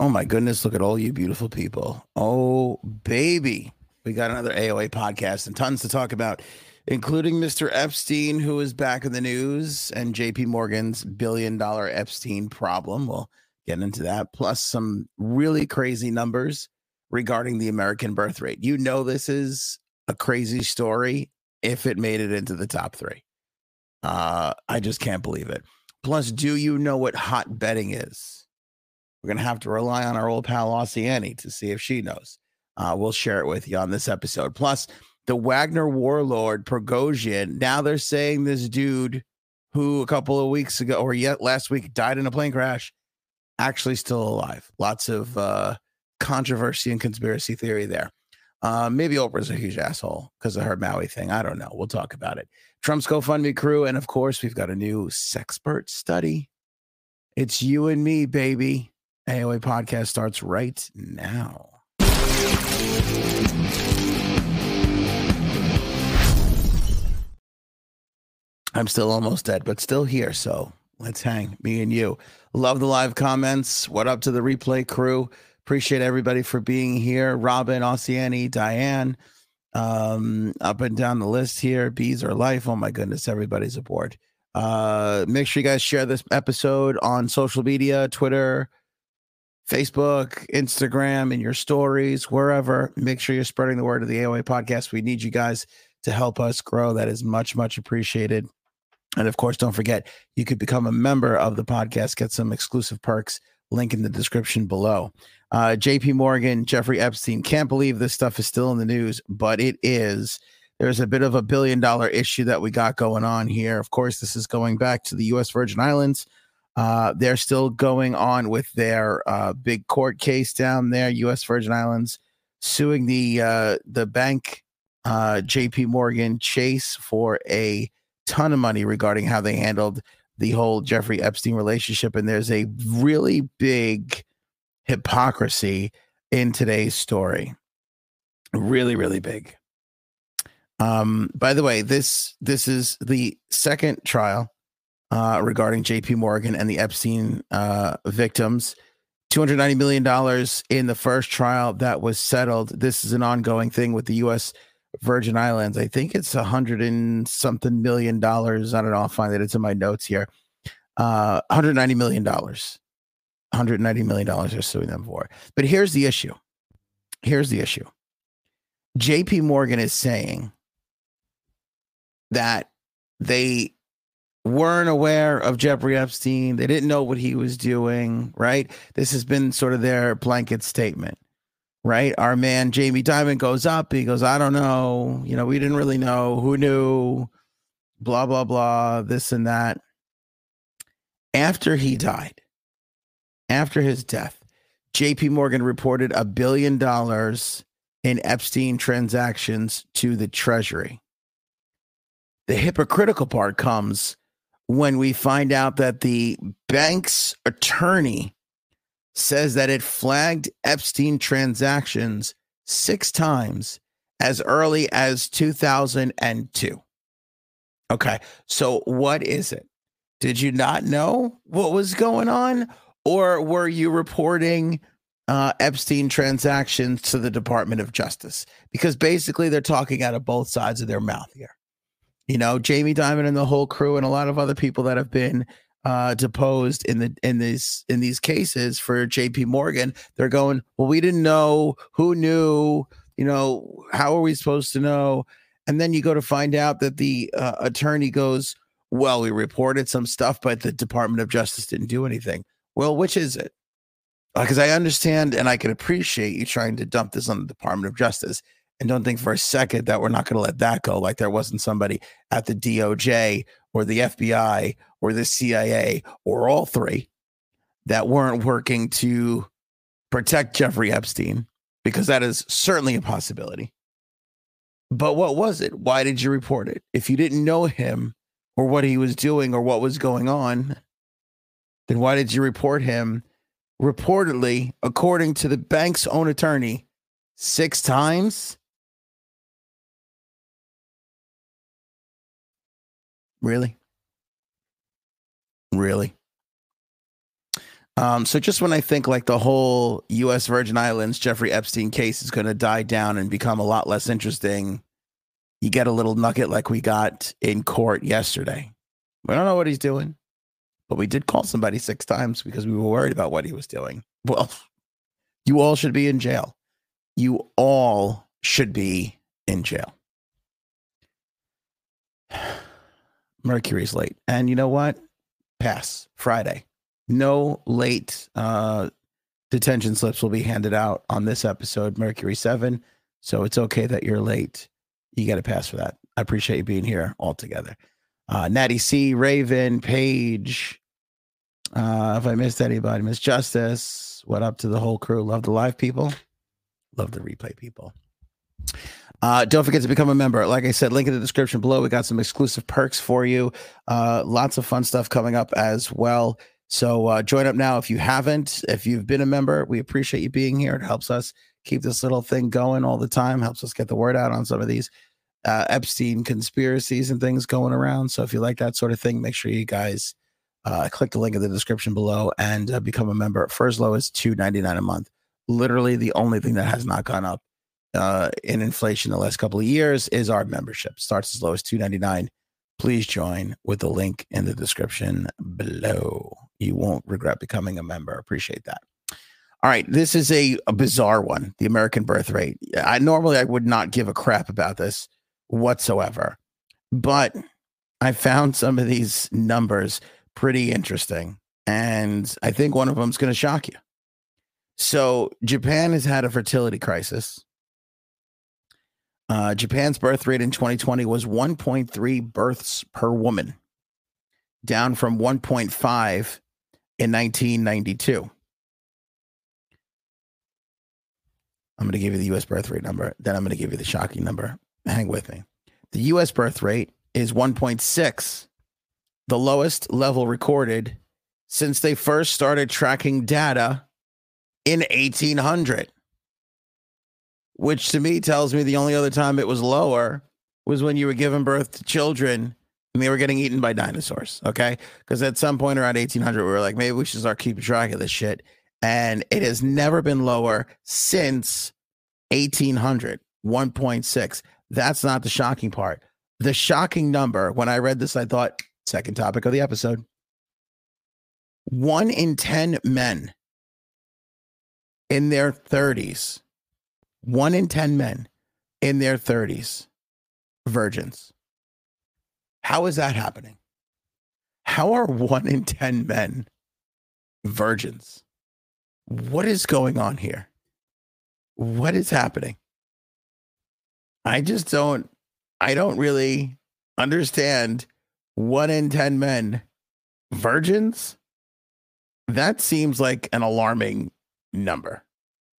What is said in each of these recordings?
Oh my goodness, look at all you beautiful people. Oh, baby. We got another AOA podcast and tons to talk about, including Mr. Epstein, who is back in the news, and JP Morgan's billion dollar Epstein problem. We'll get into that, plus some really crazy numbers regarding the American birth rate. You know, this is a crazy story if it made it into the top three. Uh, I just can't believe it. Plus, do you know what hot bedding is? We're going to have to rely on our old pal Ossiani to see if she knows. Uh, we'll share it with you on this episode. Plus, the Wagner warlord Prigozhin. Now they're saying this dude who a couple of weeks ago or yet last week died in a plane crash actually still alive. Lots of uh, controversy and conspiracy theory there. Uh, maybe Oprah's a huge asshole because of her Maui thing. I don't know. We'll talk about it. Trump's GoFundMe crew. And of course, we've got a new sexpert study. It's you and me, baby. AOA podcast starts right now. I'm still almost dead, but still here. So let's hang, me and you. Love the live comments. What up to the replay crew? Appreciate everybody for being here. Robin, Ossiani, Diane, um, up and down the list here. Bees are life. Oh my goodness, everybody's aboard. Uh, make sure you guys share this episode on social media, Twitter, Facebook, Instagram, in your stories, wherever. Make sure you're spreading the word of the AOA podcast. We need you guys to help us grow. That is much, much appreciated. And of course, don't forget, you could become a member of the podcast, get some exclusive perks. Link in the description below. Uh, JP Morgan, Jeffrey Epstein. Can't believe this stuff is still in the news, but it is. There's a bit of a billion dollar issue that we got going on here. Of course, this is going back to the U.S. Virgin Islands uh, they're still going on with their uh, big court case down there, U.S. Virgin Islands, suing the uh, the bank, uh, J.P. Morgan Chase, for a ton of money regarding how they handled the whole Jeffrey Epstein relationship. And there's a really big hypocrisy in today's story, really, really big. Um, by the way, this this is the second trial uh, regarding JP Morgan and the Epstein uh, victims. $290 million in the first trial that was settled. This is an ongoing thing with the U.S. Virgin Islands. I think it's a hundred and something million dollars. I don't know. I'll find it. It's in my notes here. Uh, $190 million. $190 million they're suing them for. But here's the issue. Here's the issue. JP Morgan is saying that they weren't aware of Jeffrey Epstein. They didn't know what he was doing, right? This has been sort of their blanket statement, right? Our man Jamie Dimon goes up. He goes, I don't know. You know, we didn't really know. Who knew? Blah, blah, blah, this and that. After he died, after his death, JP Morgan reported a billion dollars in Epstein transactions to the Treasury. The hypocritical part comes when we find out that the bank's attorney says that it flagged Epstein transactions six times as early as 2002. Okay, so what is it? Did you not know what was going on? Or were you reporting uh, Epstein transactions to the Department of Justice? Because basically they're talking out of both sides of their mouth here you know, Jamie Dimon and the whole crew and a lot of other people that have been uh, deposed in the in these in these cases for JP Morgan, they're going, well, we didn't know, who knew, you know, how are we supposed to know? And then you go to find out that the uh, attorney goes, well, we reported some stuff, but the Department of Justice didn't do anything. Well, which is it? Because uh, I understand and I can appreciate you trying to dump this on the Department of Justice and don't think for a second that we're not going to let that go. Like there wasn't somebody at the DOJ or the FBI or the CIA or all three that weren't working to protect Jeffrey Epstein, because that is certainly a possibility. But what was it? Why did you report it? If you didn't know him or what he was doing or what was going on, then why did you report him? Reportedly, according to the bank's own attorney, six times Really? Really? Um, so just when I think like the whole U.S. Virgin Islands Jeffrey Epstein case is going to die down and become a lot less interesting, you get a little nugget like we got in court yesterday. We don't know what he's doing, but we did call somebody six times because we were worried about what he was doing. Well, you all should be in jail. You all should be in jail. Mercury's late. And you know what? Pass Friday no late uh, detention slips will be handed out on this episode, Mercury 7. So it's okay that you're late. You got to pass for that. I appreciate you being here all together. Uh, Natty C, Raven, Paige. Uh, if I missed anybody, Miss Justice, what up to the whole crew? Love the live people, love the replay people. Uh, don't forget to become a member. Like I said, link in the description below. We got some exclusive perks for you. Uh, lots of fun stuff coming up as well. So uh, join up now if you haven't. If you've been a member, we appreciate you being here. It helps us keep this little thing going all the time. Helps us get the word out on some of these uh, Epstein conspiracies and things going around. So if you like that sort of thing, make sure you guys uh, click the link in the description below and uh, become a member. For as low as two ninety nine a month. Literally, the only thing that has not gone up uh, in inflation the last couple of years is our membership. Starts as low as two ninety nine please join with the link in the description below. You won't regret becoming a member. Appreciate that. All right, this is a, a bizarre one, the American birth rate. I normally I would not give a crap about this whatsoever. But I found some of these numbers pretty interesting and I think one of them is going to shock you. So, Japan has had a fertility crisis uh, Japan's birth rate in 2020 was 1.3 births per woman, down from 1.5 in 1992. I'm going to give you the US birth rate number. Then I'm going to give you the shocking number. Hang with me. The US birth rate is 1.6, the lowest level recorded since they first started tracking data in 1800 which to me tells me the only other time it was lower was when you were giving birth to children and they were getting eaten by dinosaurs. Okay. Because at some point around 1800, we were like, maybe we should start keeping track of this shit. And it has never been lower since 1800, 1.6. That's not the shocking part. The shocking number, when I read this, I thought, second topic of the episode one in 10 men in their 30s one in 10 men in their 30s virgins. How is that happening? How are one in 10 men virgins? What is going on here? What is happening? I just don't, I don't really understand one in 10 men virgins. That seems like an alarming number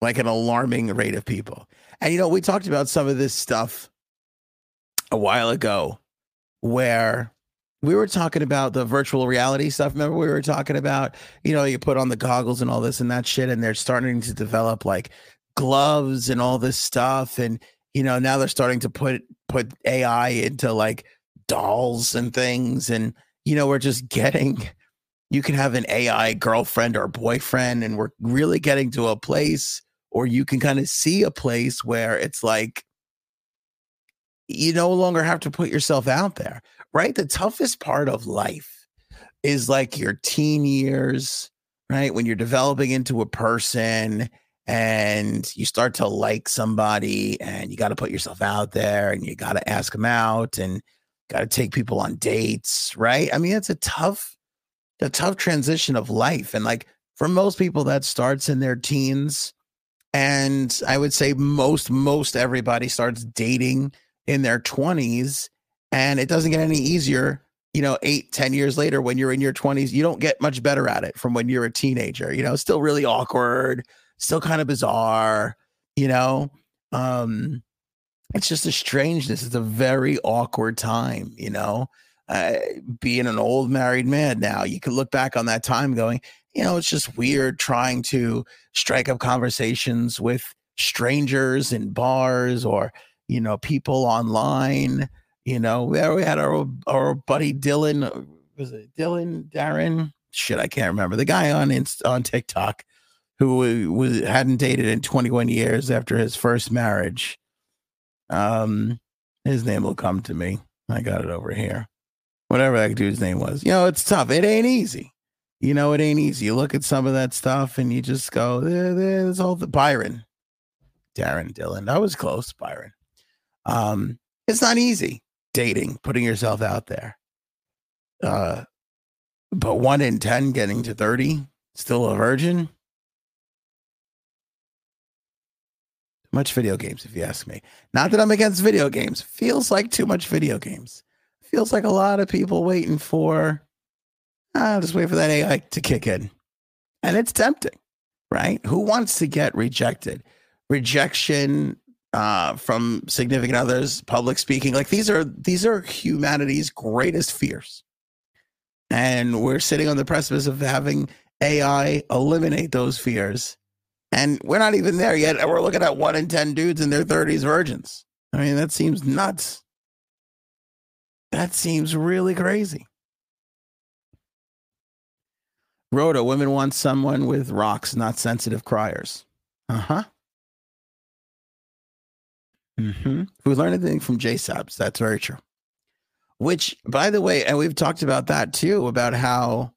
like an alarming rate of people. And you know, we talked about some of this stuff a while ago where we were talking about the virtual reality stuff. Remember, we were talking about, you know, you put on the goggles and all this and that shit, and they're starting to develop like gloves and all this stuff. And, you know, now they're starting to put put AI into like dolls and things. And, you know, we're just getting you can have an AI girlfriend or boyfriend, and we're really getting to a place or you can kind of see a place where it's like you no longer have to put yourself out there, right? The toughest part of life is like your teen years, right? When you're developing into a person and you start to like somebody and you got to put yourself out there and you got to ask them out and got to take people on dates, right? I mean, it's a tough, a tough transition of life. And like for most people, that starts in their teens and I would say most most everybody starts dating in their 20s and it doesn't get any easier you know eight ten years later when you're in your 20s you don't get much better at it from when you're a teenager you know? Still really awkward still kind of bizarre you know? Um it's just a strangeness. It's a very awkward time you know uh, being an old married man now you can look back on that time going you know, it's just weird trying to strike up conversations with strangers in bars or, you know, people online. You know, we had our our buddy Dylan, uh, was it Dylan Darren? shit, I can't remember the guy on Inst- on TikTok who was hadn't dated in 21 years after his first marriage. Um, his name will come to me. I got it over here. Whatever that dude's name was. You know, it's tough. It ain't easy. You know, it ain't easy. You look at some of that stuff and you just go, there, there's all the Byron, Darren Dillon. That was close, Byron. Um, it's not easy dating, putting yourself out there. Uh, but one in 10 getting to 30, still a virgin. Too much video games, if you ask me. Not that I'm against video games. Feels like too much video games. Feels like a lot of people waiting for, ah, just wait for that AI to kick in. And it's tempting, right? Who wants to get rejected? Rejection uh, from significant others, public speaking. Like these are these are humanity's greatest fears. And we're sitting on the precipice of having AI eliminate those fears and we're not even there yet. We're looking at one in 10 dudes in their 30s virgins. I mean, that seems nuts. That seems really crazy. Rhoda, women want someone with rocks, not sensitive criers. Uh huh. Mm-hmm. We learned anything from JSABs. That's very true. Which, by the way, and we've talked about that too, about how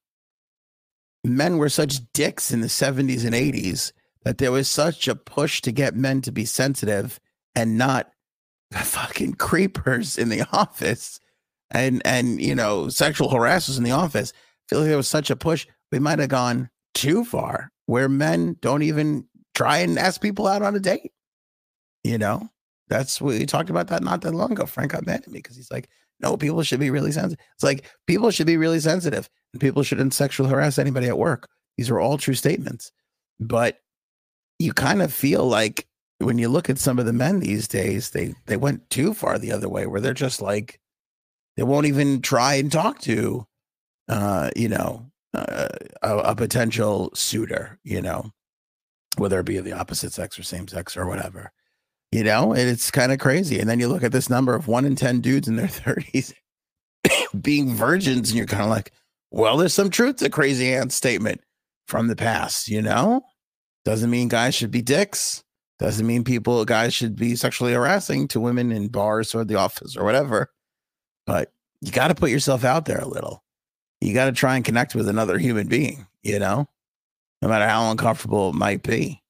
men were such dicks in the 70s and 80s that there was such a push to get men to be sensitive and not fucking creepers in the office and and you know sexual harassers in the office I feel like there was such a push. We might have gone too far where men don't even try and ask people out on a date you know? That's we talked about that not that long ago. Frank got mad at me because he's like no people should be really sensitive it's like people should be really sensitive and people shouldn't sexually harass anybody at work. These are all true statements. But you kind of feel like when you look at some of the men these days, they they went too far the other way, where they're just like they won't even try and talk to, uh, you know, uh, a, a, potential suitor, you know, whether it be of the opposite sex or same sex or whatever, you know, and it's kind of crazy. And then you look at this number of one in ten dudes in their thirties being virgins, and you're kind of like, well, there's some truth to crazy aunt statement from the past, you know. Doesn't mean guys should be dicks. Doesn't mean people guys should be sexually harassing to women in bars or the office or whatever. But you got to put yourself out there a little. You got to try and connect with another human being, you know, no matter how uncomfortable it might be.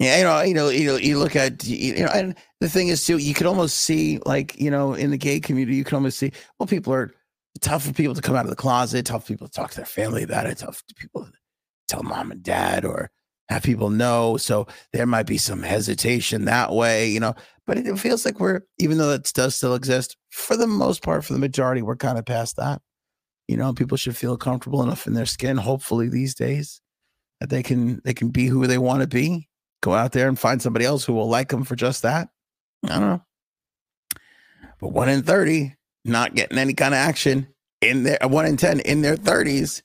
Yeah, you know, you know, you know, you look at you know, and the thing is too, you could almost see like, you know, in the gay community, you can almost see, well, people are tough for people to come out of the closet, tough people to talk to their family about it, tough people to tell mom and dad or have people know. So there might be some hesitation that way, you know. But it feels like we're, even though that does still exist, for the most part, for the majority, we're kind of past that. You know, people should feel comfortable enough in their skin, hopefully these days, that they can they can be who they want to be. Go out there and find somebody else who will like them for just that. I don't know. But one in 30 not getting any kind of action in their uh, one in 10 in their 30s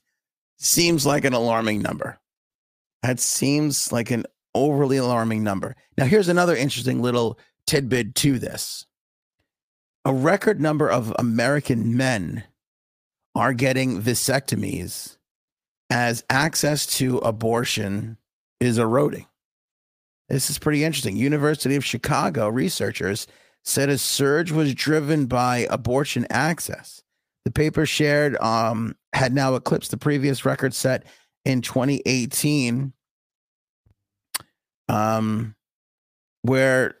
seems like an alarming number. That seems like an overly alarming number. Now, here's another interesting little tidbit to this a record number of American men are getting vasectomies as access to abortion is eroding. This is pretty interesting. University of Chicago researchers said a surge was driven by abortion access. The paper shared um, had now eclipsed the previous record set in 2018, um, where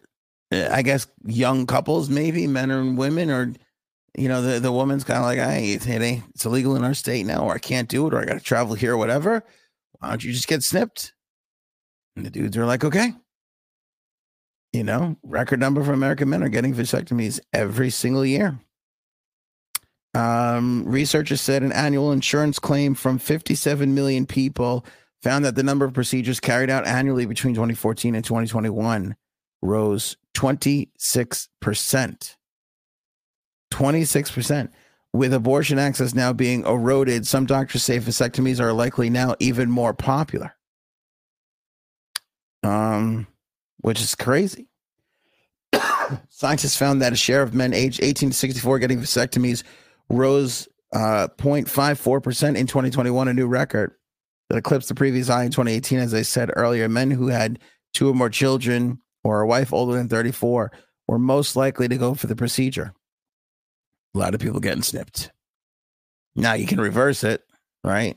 I guess young couples, maybe men and women, or you know, the, the woman's kind of like, hey, it ain't, it's illegal in our state now, or I can't do it, or I got to travel here, whatever. Why don't you just get snipped? And the dudes are like, okay. You know, record number for American men are getting vasectomies every single year. Um, researchers said an annual insurance claim from 57 million people found that the number of procedures carried out annually between 2014 and 2021 rose 26%. 26%. With abortion access now being eroded, some doctors say vasectomies are likely now even more popular. Um, which is crazy. Scientists found that a share of men aged 18 to 64 getting vasectomies rose uh, 0.54% in 2021, a new record that eclipsed the previous high in 2018. As I said earlier, men who had two or more children or a wife older than 34 were most likely to go for the procedure. A lot of people getting snipped. Now you can reverse it, right?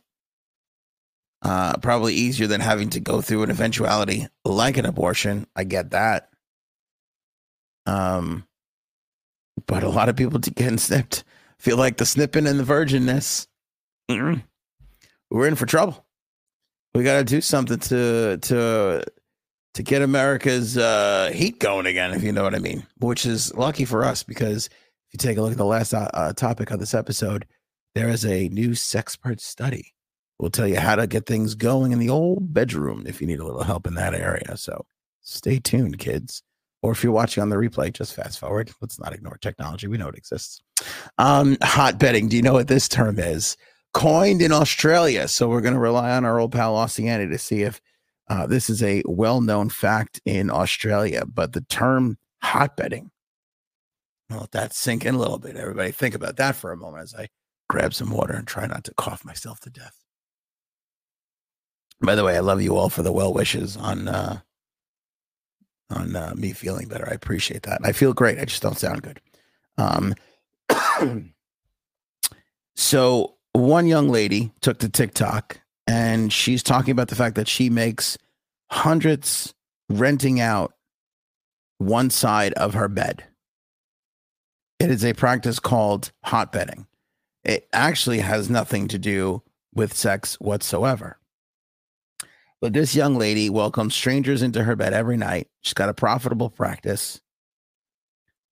Uh, probably easier than having to go through an eventuality like an abortion. I get that. Um, but a lot of people getting snipped feel like the snipping and the virginness. We're in for trouble. We got to do something to to to get America's uh, heat going again, if you know what I mean. Which is lucky for us because if you take a look at the last uh, uh topic of this episode, there is a new sexpert study. We'll tell you how to get things going in the old bedroom if you need a little help in that area. So stay tuned, kids. Or if you're watching on the replay, just fast forward. Let's not ignore technology. We know it exists. Um, hot bedding. Do you know what this term is? Coined in Australia. So we're going to rely on our old pal Oceani to see if uh, this is a well known fact in Australia. But the term hot bedding, I'll let that sink in a little bit. Everybody think about that for a moment as I grab some water and try not to cough myself to death. By the way, I love you all for the well wishes on uh, on uh, me feeling better. I appreciate that. I feel great. I just don't sound good. Um, so one young lady took to TikTok and she's talking about the fact that she makes hundreds renting out one side of her bed. It is a practice called hot bedding. It actually has nothing to do with sex whatsoever. But this young lady welcomes strangers into her bed every night. She's got a profitable practice.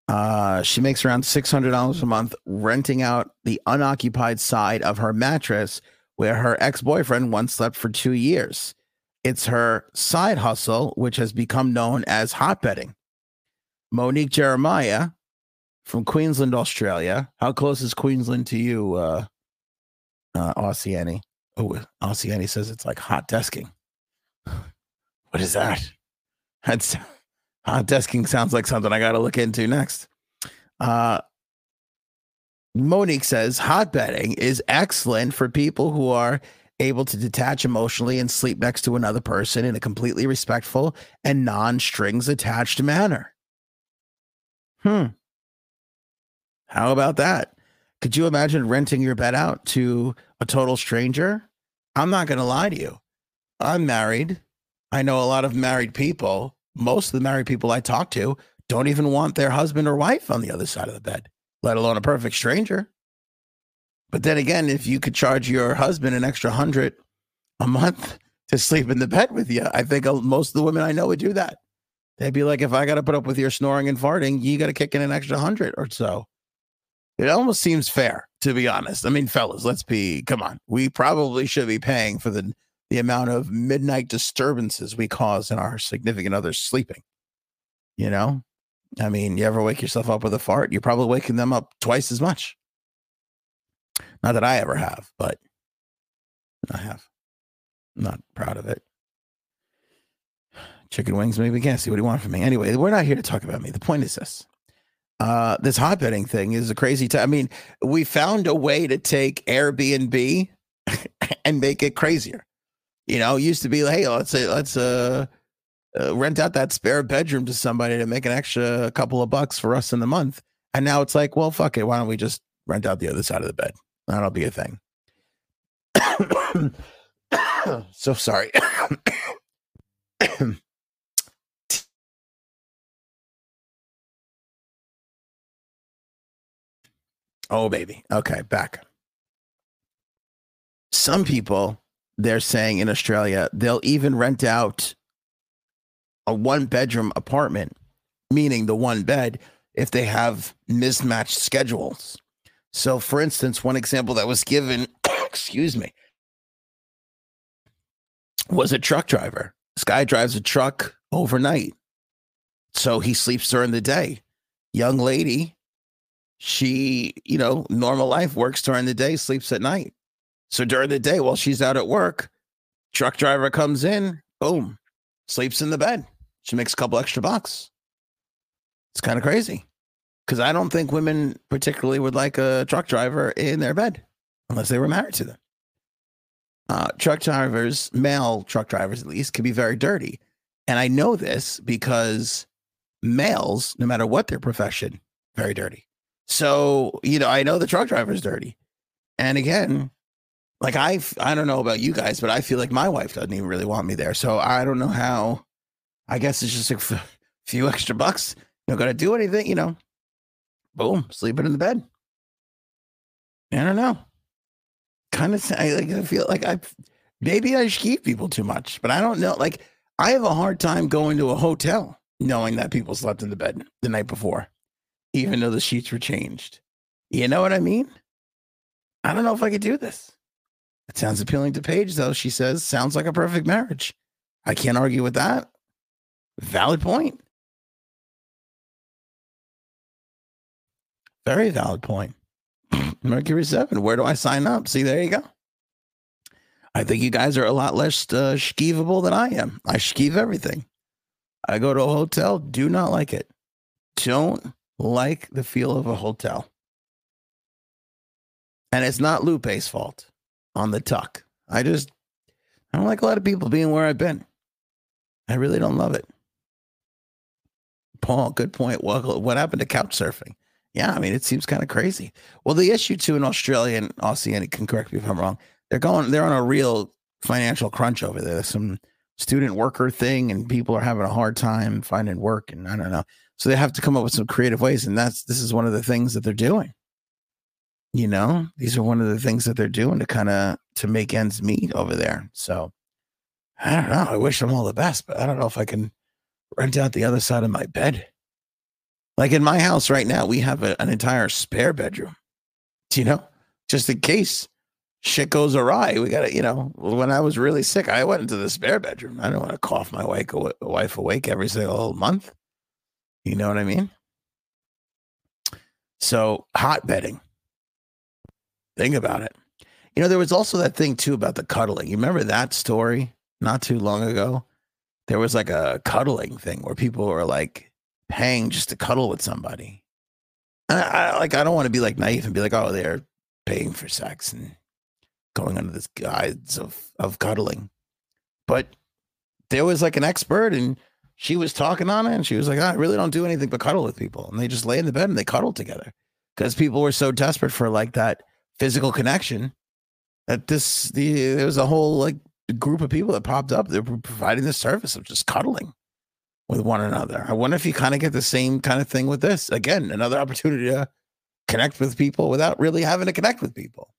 Uh, she makes around $600 a month renting out the unoccupied side of her mattress where her ex boyfriend once slept for two years. It's her side hustle, which has become known as hot bedding. Monique Jeremiah from Queensland, Australia. How close is Queensland to you, uh, uh, Oceani? Oh, Oceani says it's like hot desking. What is that? That's hot desking sounds like something I got to look into next. Uh, Monique says hot bedding is excellent for people who are able to detach emotionally and sleep next to another person in a completely respectful and non strings attached manner. Hmm. How about that? Could you imagine renting your bed out to a total stranger? I'm not going to lie to you. I'm married. I know a lot of married people. Most of the married people I talk to don't even want their husband or wife on the other side of the bed, let alone a perfect stranger. But then again, if you could charge your husband an extra hundred a month to sleep in the bed with you, I think uh, most of the women I know would do that. They'd be like, if I got to put up with your snoring and farting, you got to kick in an extra hundred or so. It almost seems fair, to be honest. I mean, fellas, let's be, come on. We probably should be paying for the the amount of midnight disturbances we cause in our significant others sleeping. You know, I mean, you ever wake yourself up with a fart? You're probably waking them up twice as much. Not that I ever have, but I have. I'm not proud of it. Chicken wings, maybe can't see what you want from me. Anyway, we're not here to talk about me. The point is this. Uh, this hot bedding thing is a crazy time. I mean, we found a way to take Airbnb and make it crazier. You know, used to be like, hey, let's say let's uh, uh, rent out that spare bedroom to somebody to make an extra couple of bucks for us in the month. And now it's like, well, fuck it. Why don't we just rent out the other side of the bed? That'll be a thing. so sorry. oh, baby. Okay, back. Some people they're saying in Australia, they'll even rent out a one bedroom apartment, meaning the one bed, if they have mismatched schedules. So, for instance, one example that was given, excuse me, was a truck driver. This guy drives a truck overnight. So he sleeps during the day. Young lady, she, you know, normal life works during the day, sleeps at night. So during the day while she's out at work, truck driver comes in, boom, sleeps in the bed. She makes a couple extra bucks. It's kind of crazy because I don't think women particularly would like a truck driver in their bed. unless they were married to them. Uh, truck drivers, male truck drivers at least, can be very dirty. And I know this because males, no matter what their profession, very dirty. So, you know, I know the truck driver is dirty. And again, like I, I don't know about you guys, but I feel like my wife doesn't even really want me there. So I don't know how. I guess it's just a f- few extra bucks. Not gonna do anything, you know. Boom, sleeping in the bed. I don't know. Kind of, I like. I feel like I maybe I keep people too much, but I don't know. Like I have a hard time going to a hotel knowing that people slept in the bed the night before, even though the sheets were changed. You know what I mean? I don't know if I could do this. It sounds appealing to Paige, though. She says, sounds like a perfect marriage. I can't argue with that. Valid point. Very valid point. Mercury 7, where do I sign up? See, there you go. I think you guys are a lot less uh, skeevable than I am. I skeeve everything. I go to a hotel, do not like it. Don't like the feel of a hotel. And it's not Lupe's fault on the tuck. I just, I don't like a lot of people being where I've been. I really don't love it. Paul, good point. What, what happened to couch surfing? Yeah, I mean, it seems kind of crazy. Well, the issue too in Australia and Aussie, and can correct me if I'm wrong, they're going, they're on a real financial crunch over there. Some student worker thing, and people are having a hard time finding work, and I don't know. So they have to come up with some creative ways, and that's this is one of the things that they're doing. You know, these are one of the things that they're doing to kind of to make ends meet over there. So I don't know. I wish them all the best, but I don't know if I can rent out the other side of my bed. Like in my house right now, we have a, an entire spare bedroom. You know, just in case shit goes awry. We got to, you know, when I was really sick, I went into the spare bedroom. I don't want to cough my wife, wife awake every single month. You know what I mean? So, hot bedding. Think about it. You know, there was also that thing too about the cuddling. You remember that story not too long ago? There was like a cuddling thing where people were like paying just to cuddle with somebody. And I, I like I don't want to be like naive and be like, oh, they're paying for sex and going under this guise of of cuddling. But there was like an expert and she was talking on it and she was like, I really don't do anything but cuddle with people. And they just lay in the bed and they cuddle together because people were so desperate for like that physical connection that this the there was a whole like group of people that popped up that were providing the service of just cuddling with one another. I wonder if you kind of get the same kind of thing with this. Again, another opportunity to connect with people without really having to connect with people.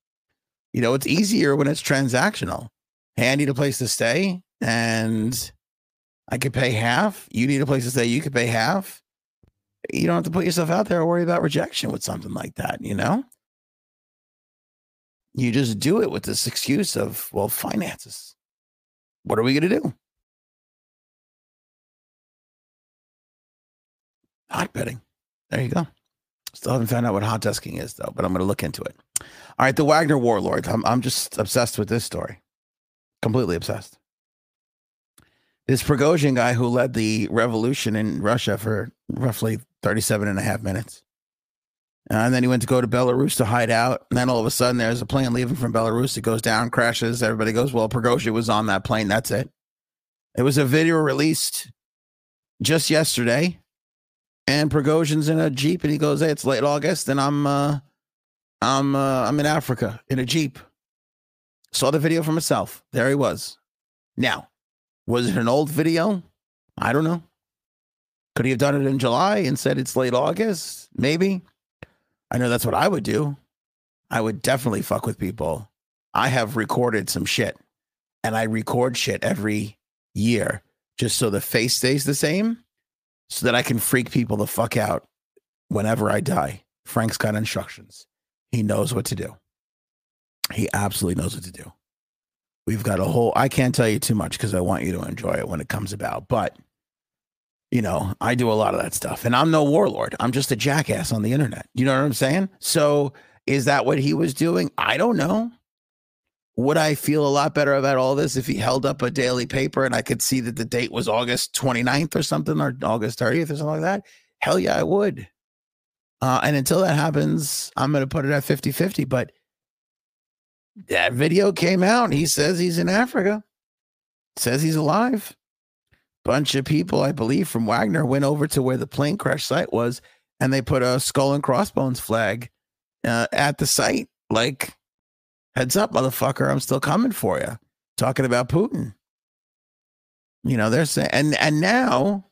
You know, it's easier when it's transactional. Hey, I need a place to stay and I could pay half. You need a place to stay, you could pay half. You don't have to put yourself out there or worry about rejection with something like that, you know? You just do it with this excuse of, well, finances. What are we going to do? Hot bedding. There you go. Still haven't found out what hot desking is, though, but I'm going to look into it. All right, the Wagner warlord. I'm, I'm just obsessed with this story. Completely obsessed. This Prigozhin guy who led the revolution in Russia for roughly 37 and a half minutes. Uh, and then he went to go to Belarus to hide out. And then all of a sudden, there's a plane leaving from Belarus. It goes down, crashes. Everybody goes, Well, Prigozhin was on that plane. That's it. It was a video released just yesterday. And Prigozhin's in a Jeep and he goes, Hey, it's late August and I'm uh, I'm uh, I'm in Africa in a Jeep. Saw the video for myself. There he was. Now, was it an old video? I don't know. Could he have done it in July and said it's late August? Maybe. I know that's what I would do. I would definitely fuck with people. I have recorded some shit and I record shit every year just so the face stays the same so that I can freak people the fuck out whenever I die. Frank's got instructions. He knows what to do. He absolutely knows what to do. We've got a whole, I can't tell you too much because I want you to enjoy it when it comes about. But, you know, I do a lot of that stuff and I'm no warlord. I'm just a jackass on the internet. You know what I'm saying? So is that what he was doing? I don't know. Would I feel a lot better about all this if he held up a daily paper and I could see that the date was August 29th or something or August 30th or something like that? Hell yeah, I would. Uh, and until that happens, I'm going to put it at 50 50. But that video came out. He says he's in Africa, says he's alive. Bunch of people, I believe, from Wagner went over to where the plane crash site was and they put a skull and crossbones flag uh, at the site. Like, heads up, motherfucker, I'm still coming for you. Talking about Putin. You know, they're saying, and, and now,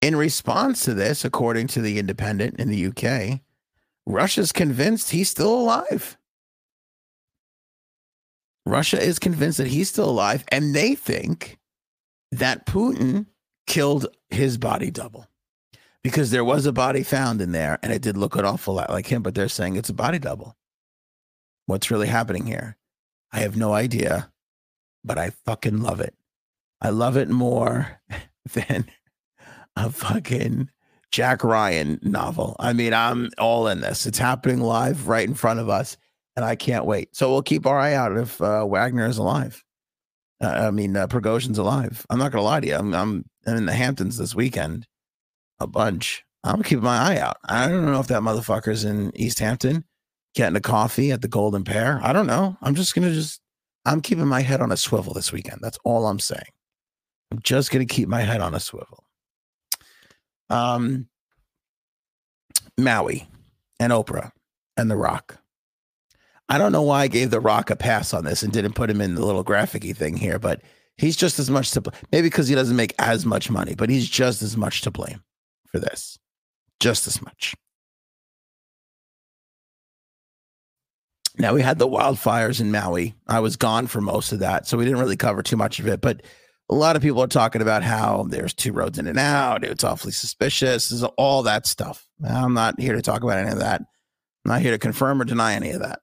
in response to this, according to the Independent in the UK, Russia's convinced he's still alive. Russia is convinced that he's still alive, and they think that Putin killed his body double because there was a body found in there and it did look an awful lot like him, but they're saying it's a body double. What's really happening here? I have no idea, but I fucking love it. I love it more than a fucking Jack Ryan novel. I mean, I'm all in this. It's happening live right in front of us and I can't wait. So we'll keep our eye out if uh, Wagner is alive. Uh, I mean, uh, Prigozhin's alive. I'm not gonna lie to you. I'm, I'm I'm in the Hamptons this weekend, a bunch. I'm keeping my eye out. I don't know if that motherfucker's in East Hampton getting a coffee at the Golden Pear. I don't know. I'm just gonna just. I'm keeping my head on a swivel this weekend. That's all I'm saying. I'm just gonna keep my head on a swivel. Um, Maui and Oprah and The Rock. I don't know why I gave The Rock a pass on this and didn't put him in the little graphicy thing here, but he's just as much to blame. Maybe because he doesn't make as much money, but he's just as much to blame for this. Just as much. Now we had the wildfires in Maui. I was gone for most of that, so we didn't really cover too much of it. But a lot of people are talking about how there's two roads in and out. It's awfully suspicious. There's all that stuff. I'm not here to talk about any of that. I'm not here to confirm or deny any of that.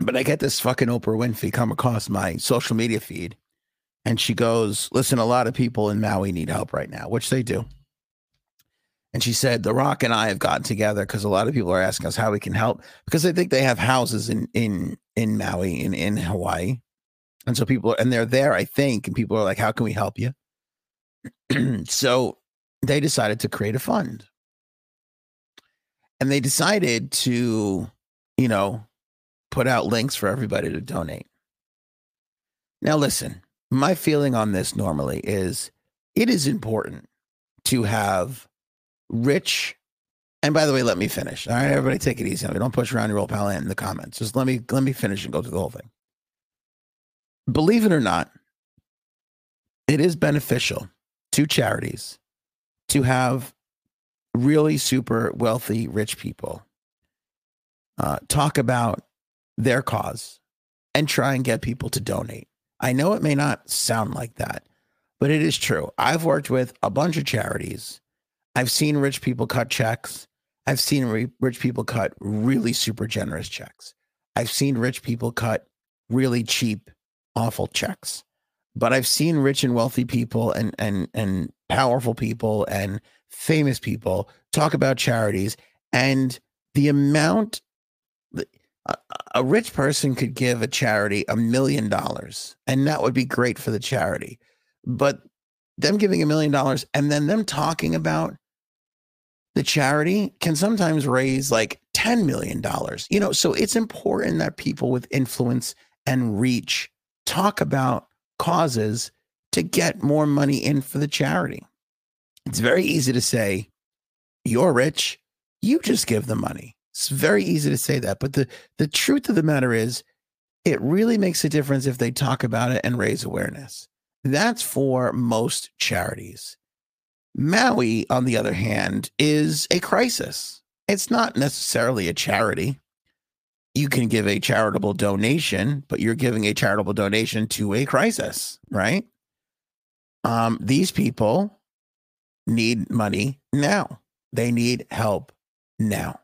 But I get this fucking Oprah Winfrey come across my social media feed, and she goes, "Listen, a lot of people in Maui need help right now, which they do." And she said, "The Rock and I have gotten together because a lot of people are asking us how we can help because they think they have houses in in in Maui in in Hawaii, and so people and they're there, I think, and people are like, "How can we help you?" so they decided to create a fund, and they decided to, you know, put out links for everybody to donate. Now, listen, my feeling on this normally is it is important to have rich. And by the way, let me finish. All right, everybody, take it easy. Don't push around your old pal in the comments. Just let me let me finish and go through the whole thing. Believe it or not, it is beneficial to charities to have really super wealthy, rich people uh, talk about their cause and try and get people to donate. I know it may not sound like that, but it is true. I've worked with a bunch of charities. I've seen rich people cut checks. I've seen re- rich people cut really super generous checks. I've seen rich people cut really cheap, awful checks. But I've seen rich and wealthy people and and and powerful people and famous people talk about charities and the amount a, rich person could give a charity a million dollars and that would be great for the charity. But them giving a million dollars and then them talking about the charity can sometimes raise like $10 million. You know, so it's important that people with influence and reach talk about causes to get more money in for the charity. It's very easy to say, you're rich, you just give the money. It's very easy to say that, but the the truth of the matter is it really makes a difference if they talk about it and raise awareness. That's for most charities. Maui, on the other hand, is a crisis. It's not necessarily a charity. You can give a charitable donation, but you're giving a charitable donation to a crisis, right? Um, these people need money now. They need help now.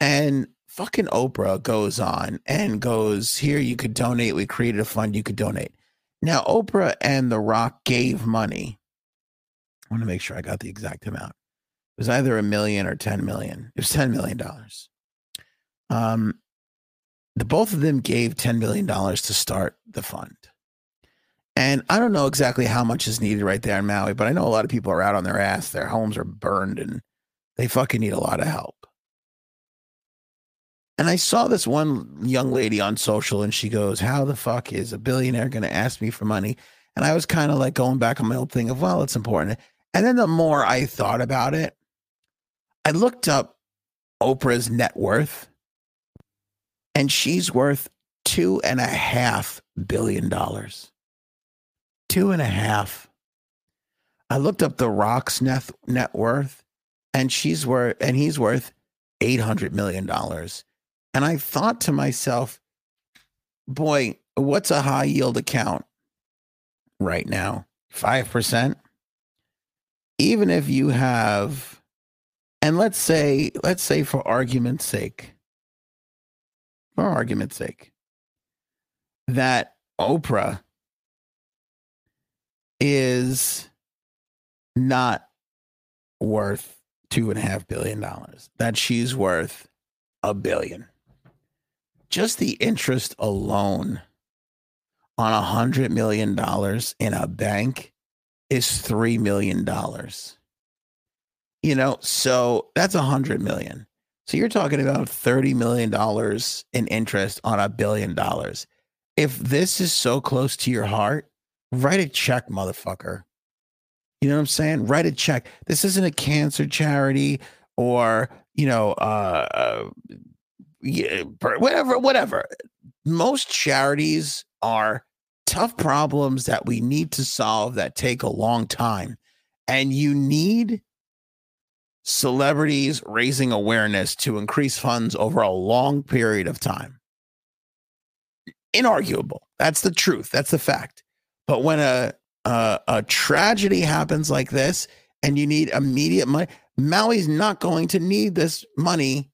And fucking Oprah goes on and goes, Here, you could donate. We created a fund, you could donate. Now, Oprah and The Rock gave money. I want to make sure I got the exact amount. It was either a million or 10 million. It was $10 million. Um, the both of them gave $10 million to start the fund. And I don't know exactly how much is needed right there in Maui, but I know a lot of people are out on their ass. Their homes are burned and they fucking need a lot of help. And I saw this one young lady on social and she goes, How the fuck is a billionaire going to ask me for money? And I was kind of like going back on my old thing of, Well, it's important. And then the more I thought about it, I looked up Oprah's net worth and she's worth two and a half billion dollars. Two and a half. I looked up The Rock's net, net worth and she's worth, and he's worth $800 million. And I thought to myself, boy, what's a high yield account right now? 5%. Even if you have, and let's say, let's say for argument's sake, for argument's sake, that Oprah is not worth two and a half billion dollars, that she's worth a billion just the interest alone on a hundred million dollars in a bank is three million dollars. You know, so that's a hundred million. So you're talking about thirty million dollars in interest on a billion dollars. If this is so close to your heart, write a check, motherfucker. You know what I'm saying? Write a check. This isn't a cancer charity or you know uh, uh yeah, whatever, whatever. Most charities are tough problems that we need to solve that take a long time. And you need celebrities raising awareness to increase funds over a long period of time. Inarguable. That's the truth. That's the fact. But when a, a, a tragedy happens like this and you need immediate money, Maui's not going to need this money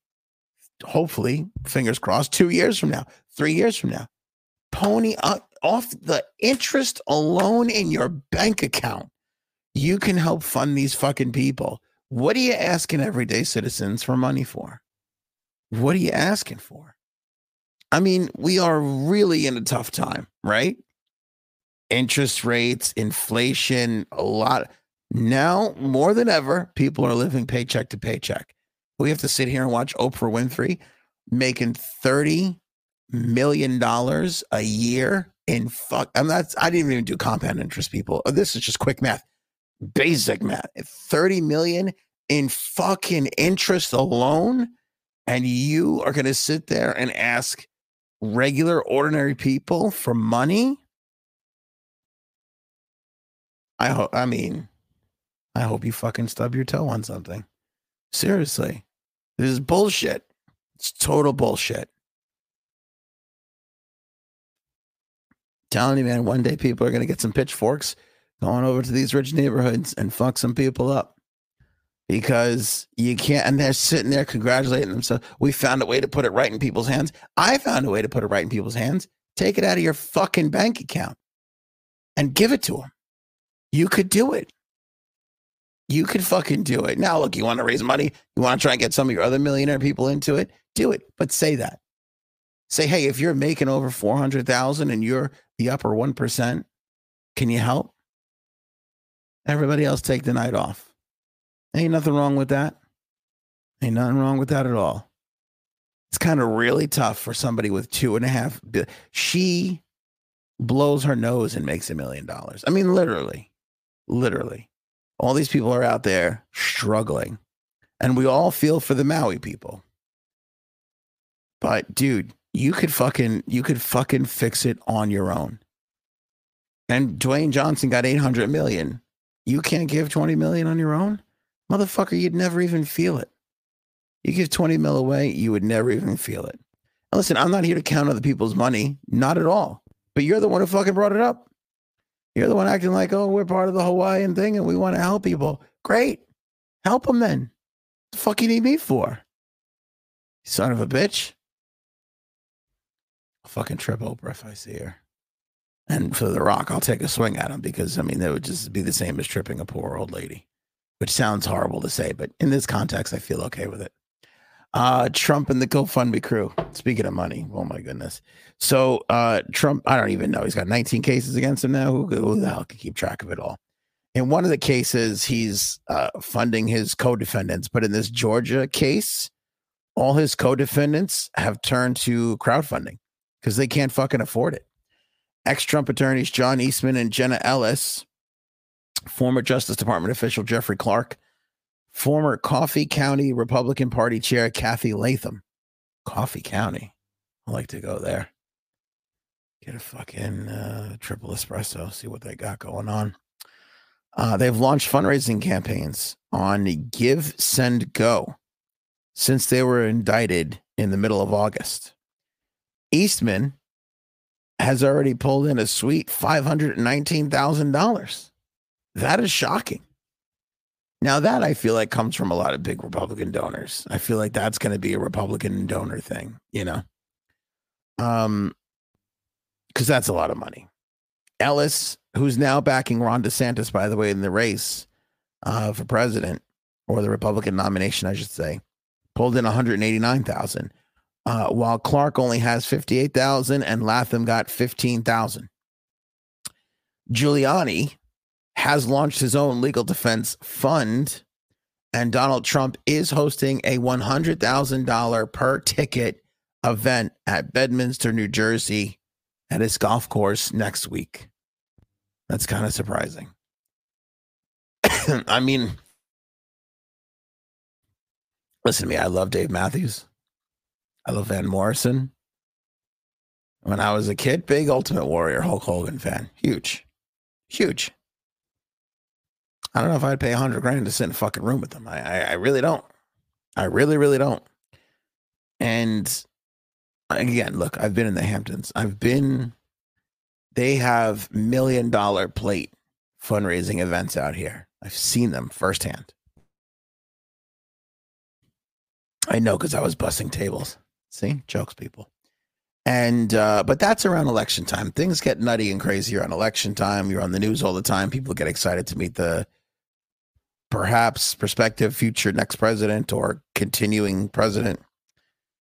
hopefully, fingers crossed, two years from now, three years from now. Pony up off the interest alone in your bank account. You can help fund these fucking people. What are you asking everyday citizens for money for? What are you asking for? I mean, we are really in a tough time, right? Interest rates, inflation, a lot. Now, more than ever, people are living paycheck to paycheck. We have to sit here and watch Oprah Winfrey making thirty million dollars a year in fuck. I'm not. I didn't even do compound interest, people. Oh, this is just quick math, basic math. Thirty million in fucking interest alone, and you are going to sit there and ask regular, ordinary people for money. I hope. I mean, I hope you fucking stub your toe on something. Seriously. This is bullshit. It's total bullshit. telling you, man, one day people are going to get some pitchforks going over to these rich neighborhoods and fuck some people up because you can't. And they're sitting there congratulating themselves. We found a way to put it right in people's hands. I found a way to put it right in people's hands. Take it out of your fucking bank account and give it to them. You could do it. You could fucking do it. Now, look, you want to raise money, you want to try and get some of your other millionaire people into it, do it. But say that. Say, hey, if you're making over 400,000 and you're the upper 1%, can you help? Everybody else take the night off. Ain't nothing wrong with that. Ain't nothing wrong with that at all. It's kind of really tough for somebody with two and a half. She blows her nose and makes a million dollars. I mean, literally, literally all these people are out there struggling and we all feel for the maui people. But dude you could fucking you could fucking fix it on your own. And dwayne johnson got 800 million. You can't give 20 million on your own? Motherfucker you'd never even feel it. You give 20 mil away you would never even feel it. Now listen i'm not here to count other people's money. Not at all. But you're the one who fucking brought it up you're the one acting like, oh, we're part of the Hawaiian thing and we want to help people. Great. Help them then. What the fuck you need me for? Son of a bitch. I'll fucking trip Oprah if I see her. And for The Rock, I'll take a swing at him because, I mean, that would just be the same as tripping a poor old lady, which sounds horrible to say, but in this context, I feel okay with it. Uh, Trump and the GoFundMe crew. Speaking of money, oh my goodness. So uh, Trump, I don't even know. He's got 19 cases against him now. Who, who the hell can keep track of it all? In one of the cases, he's uh, funding his co-defendants, but in this Georgia case, all his co-defendants have turned to crowdfunding because they can't fucking afford it. Ex-Trump attorneys John Eastman and Jenna Ellis, former Justice Department official Jeffrey Clark, former Coffee County Republican Party Chair Cathy Latham. Coffee County. I like to go there. Get a fucking uh, triple espresso, see what they got going on. Uh, they've launched fundraising campaigns on GiveSendGo since they were indicted in the middle of August. Eastman has already pulled in a sweet $519,000. That is shocking. Now, that I feel like comes from a lot of big Republican donors. I feel like that's going to be a Republican donor thing, you know? Um, because that's a lot of money. Ellis, who's now backing Ron DeSantis, by the way, in the race uh, for president or the Republican nomination, I should say, pulled in 189,000, uh, while Clark only has 58,000 and Latham got 15,000. Giuliani has launched his own legal defense fund, and Donald Trump is hosting a $100,000 per ticket event at Bedminster, New Jersey, at his golf course next week. That's kind of surprising. I mean, listen to me. I love Dave Matthews. I love Van Morrison. When I was a kid, big Ultimate Warrior Hulk Hogan fan. Huge. Huge. I don't know if I'd pay a hundred grand to sit in a fucking room with them. I, I, I really don't. I really, really don't. And again, look, I've been in the Hamptons. I've been. They have million dollar plate fundraising events out here. I've seen them firsthand. I know because I was bussing tables. See, jokes, people. And uh, but that's around election time. Things get nutty and crazy around election time. You're on the news all the time. People get excited to meet the perhaps prospective future next president or continuing president.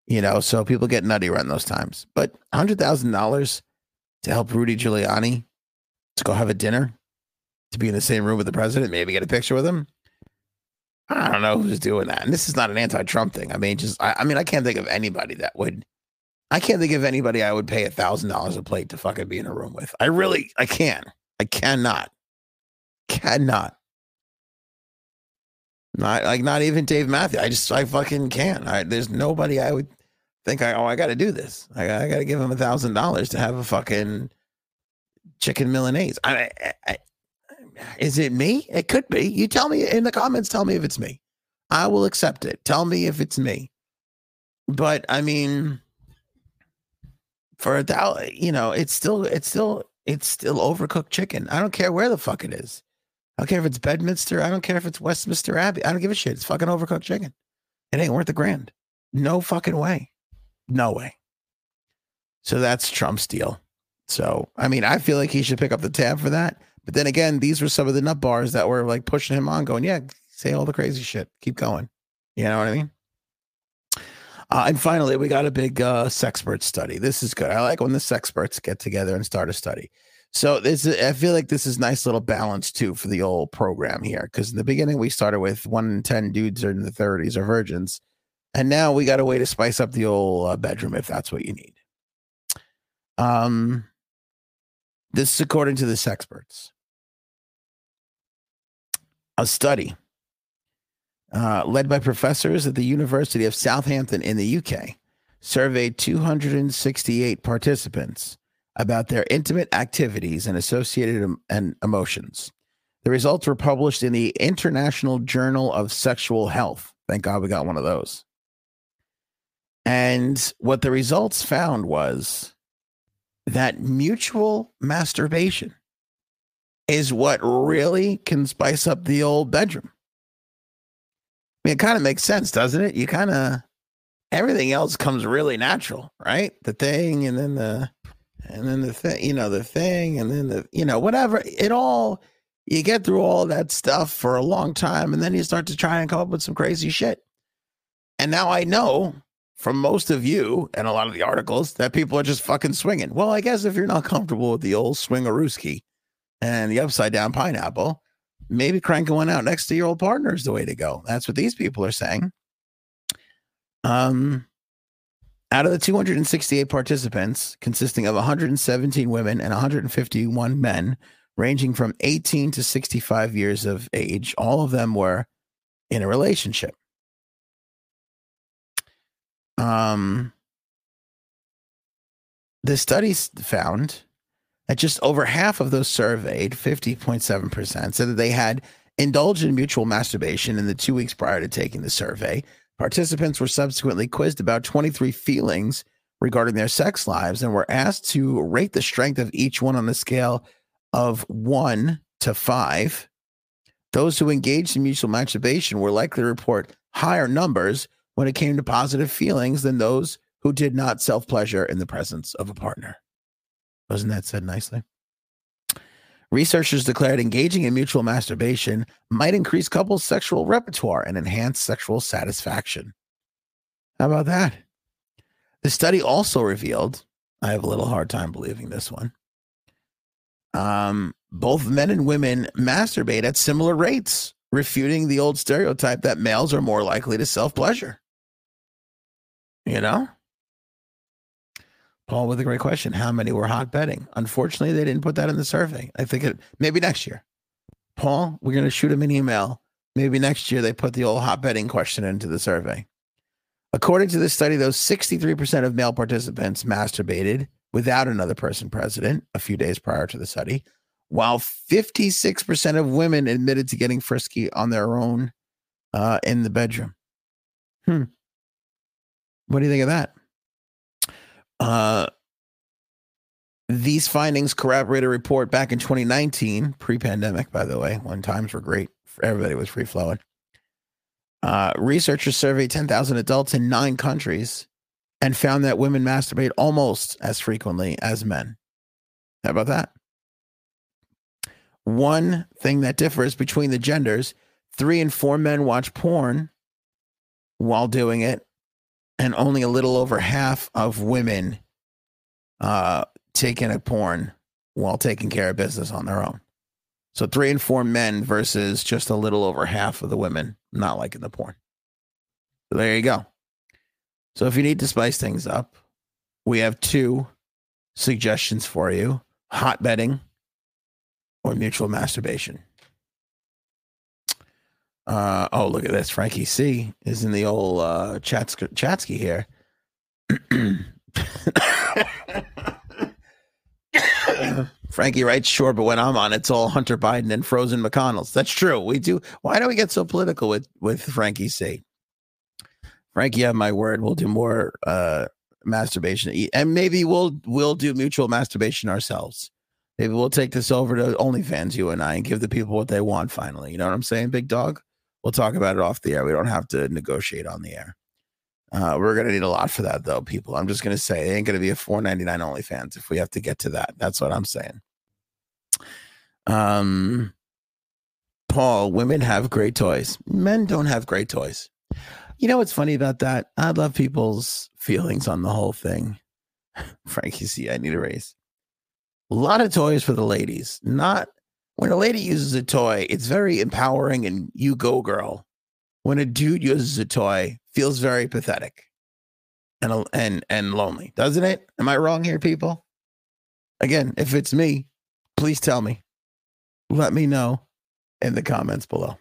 You know, so people get nutty around those times. But hundred thousand dollars to help Rudy Giuliani to go have a dinner, to be in the same room with the president, maybe get a picture with him. I don't know who's doing that. And this is not an anti-Trump thing. I mean, just I, I mean, I can't think of anybody that would. I can't think of anybody I would pay a thousand dollars a plate to fucking be in a room with. I really, I can. I cannot. Cannot. Not like not even Dave Matthews. I just I fucking can't. I, there's nobody I would think I oh I got to do this. I, I got to give him a thousand dollars to have a fucking chicken Milanese. I, I, is it me? It could be. You tell me in the comments. Tell me if it's me. I will accept it. Tell me if it's me. But I mean, for a dollar, you know, it's still, it's still, it's still overcooked chicken. I don't care where the fuck it is. I don't care if it's Bedminster. I don't care if it's Westminster Abbey. I don't give a shit. It's fucking overcooked chicken. It ain't worth a grand. No fucking way. No way. So that's Trump's deal. So, I mean, I feel like he should pick up the tab for that. But then again, these were some of the nut bars that were like pushing him on, going, yeah, say all the crazy shit. Keep going. You know what I mean? Uh, and finally, we got a big uh, sexpert study. This is good. I like when the sexperts get together and start a study. So this, I feel like this is nice little balance too for the old program here. Because in the beginning, we started with one in ten dudes are in the thirties or virgins, and now we got a way to spice up the old uh, bedroom if that's what you need. Um, this is according to the sexperts a study uh, led by professors at the University of Southampton in the UK surveyed 268 participants about their intimate activities and associated em- and emotions. The results were published in the International Journal of Sexual Health. Thank God we got one of those. And what the results found was that mutual masturbation is what really can spice up the old bedroom. I mean, it kind of makes sense, doesn't it? You kind of everything else comes really natural, right? The thing, and then the, and then the thing, you know, the thing, and then the, you know, whatever. It all you get through all that stuff for a long time, and then you start to try and come up with some crazy shit. And now I know from most of you and a lot of the articles that people are just fucking swinging. Well, I guess if you're not comfortable with the old swingarooski, and the upside down pineapple, maybe cranking one out next to your old partner is the way to go. That's what these people are saying. Um, out of the 268 participants, consisting of 117 women and 151 men, ranging from 18 to 65 years of age, all of them were in a relationship. Um, the studies found that just over half of those surveyed, 50.7%, said that they had indulged in mutual masturbation in the two weeks prior to taking the survey. Participants were subsequently quizzed about 23 feelings regarding their sex lives and were asked to rate the strength of each one on the scale of one to five. Those who engaged in mutual masturbation were likely to report higher numbers when it came to positive feelings than those who did not self pleasure in the presence of a partner. Wasn't that said nicely? Researchers declared engaging in mutual masturbation might increase couples' sexual repertoire and enhance sexual satisfaction. How about that? The study also revealed, I have a little hard time believing this one. Um, both men and women masturbate at similar rates, refuting the old stereotype that males are more likely to self pleasure. You know? Paul with a great question. How many were hot bedding? Unfortunately, they didn't put that in the survey. I think it maybe next year. Paul, we're going to shoot him an email. Maybe next year they put the old hot bedding question into the survey. According to this study, those 63% of male participants masturbated without another person present a few days prior to the study, while 56% of women admitted to getting frisky on their own uh, in the bedroom. Hmm. What do you think of that? Uh, these findings corroborate a report back in 2019, pre pandemic, by the way, when times were great. Everybody was free flowing. Uh, researchers surveyed 10,000 adults in nine countries and found that women masturbate almost as frequently as men. How about that? One thing that differs between the genders three and four men watch porn while doing it, and only a little over half of women uh, taking a porn while taking care of business on their own. So three and four men versus just a little over half of the women not liking the porn. So there you go. So if you need to spice things up, we have two suggestions for you hot bedding or mutual masturbation. Uh, oh, look at this. Frankie C is in the old uh, Chats- Chatsky here. Frankie writes, sure, but when I'm on, it's all Hunter Biden and frozen McConnell's. That's true. We do. Why do we get so political with with Frankie C? Frankie, have my word. We'll do more uh, masturbation, and maybe we'll we'll do mutual masturbation ourselves. Maybe we'll take this over to OnlyFans, you and I, and give the people what they want. Finally, you know what I'm saying, Big Dog? We'll talk about it off the air. We don't have to negotiate on the air. Uh, we're gonna need a lot for that, though, people. I'm just gonna say it ain't gonna be a 4.99 OnlyFans if we have to get to that. That's what I'm saying. Um, Paul, women have great toys. Men don't have great toys. You know what's funny about that? I love people's feelings on the whole thing. Frankie, see, I need a raise. A lot of toys for the ladies. Not when a lady uses a toy, it's very empowering and you go, girl. When a dude uses a toy, feels very pathetic and and and lonely, doesn't it? Am I wrong here, people? Again, if it's me, please tell me. Let me know in the comments below. All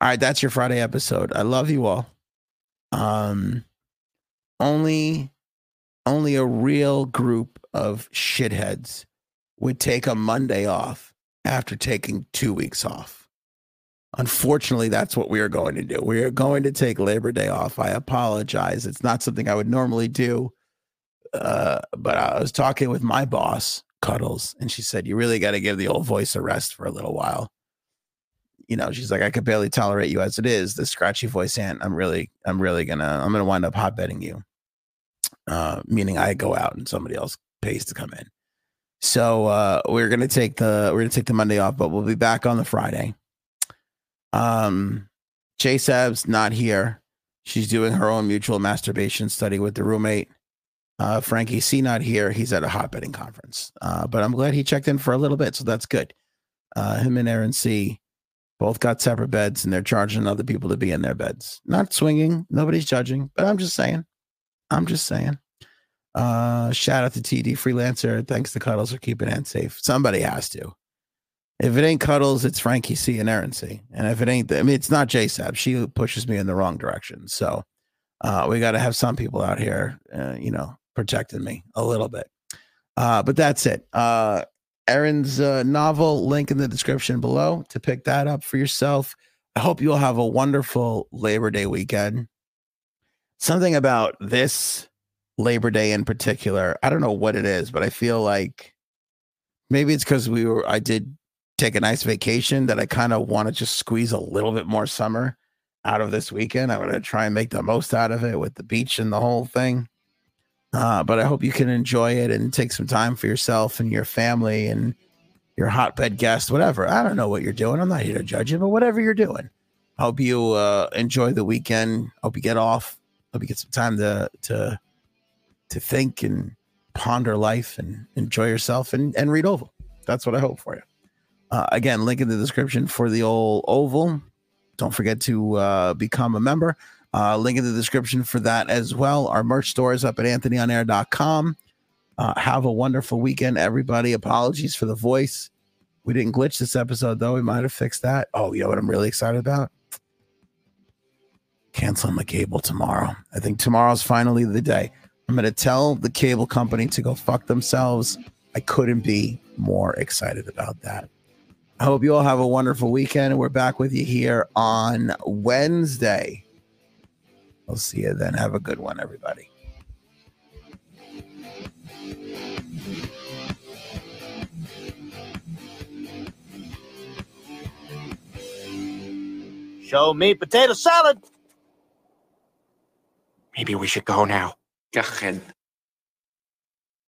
right, that's your Friday episode. I love you all. Um only only a real group of shitheads would take a Monday off after taking two weeks off. Unfortunately, that's what we are going to do. We are going to take Labor Day off. I apologize. It's not something I would normally do. Uh, but I was talking with my boss, Cuddles, and she said, You really got to give the old voice a rest for a little while. You know, she's like, I could barely tolerate you as it is. The scratchy voice aunt, I'm really, I'm really gonna, I'm gonna wind up hot hotbedding you. Uh, meaning I go out and somebody else pays to come in. So uh, we're gonna take the we're gonna take the Monday off, but we'll be back on the Friday. Um, Jay Sab's not here. She's doing her own mutual masturbation study with the roommate. Uh, Frankie C not here. He's at a hot hotbedding conference. Uh, but I'm glad he checked in for a little bit, so that's good. Uh, him and Erin C Both got separate beds and they're charging other people to be in their beds. Not swinging. Nobody's judging, but I'm just saying. I'm just saying. Uh, shout out to TD Freelancer. Thanks to Cuddles for keeping it safe. Somebody has to. If it ain't Cuddles, it's Frankie C and Erin C. And if it ain't, I mean, it's not JSAB. She pushes me in the wrong direction. So uh, we got to have some people out here, uh, you know, protecting me a little bit. Uh, but that's it. Uh, Erin's uh, novel link in the description below to pick that up for yourself. I hope you'll have a wonderful Labor Day weekend. Something about this Labor Day in particular, I don't know what it is, but I feel like maybe it's because we were, I did take a nice vacation that I kind of want to just squeeze a little bit more summer out of this weekend. I'm to try and make the most out of it with the beach and the whole thing. Uh, but I hope you can enjoy it and take some time for yourself and your family and your hotbed guest, whatever. I don't know what you're doing. I'm not here to judge you, but whatever you're doing, hope you uh, enjoy the weekend. Hope you get off. Hope you get some time to to to think and ponder life and enjoy yourself and and read Oval. That's what I hope for you. Uh, again, link in the description for the old Oval. Don't forget to uh, become a member. Uh, link in the description for that as well. Our merch store is up at anthonyonair.com. Uh, have a wonderful weekend, everybody. Apologies for the voice. We didn't glitch this episode, though. We might have fixed that. Oh, you know what I'm really excited about? Canceling my cable tomorrow. I think tomorrow's finally the day. I'm going to tell the cable company to go fuck themselves. I couldn't be more excited about that. I hope you all have a wonderful weekend. And we're back with you here on Wednesday. We'll see you then. Have a good one, everybody. Show me potato salad. Maybe we should go now. Go ahead.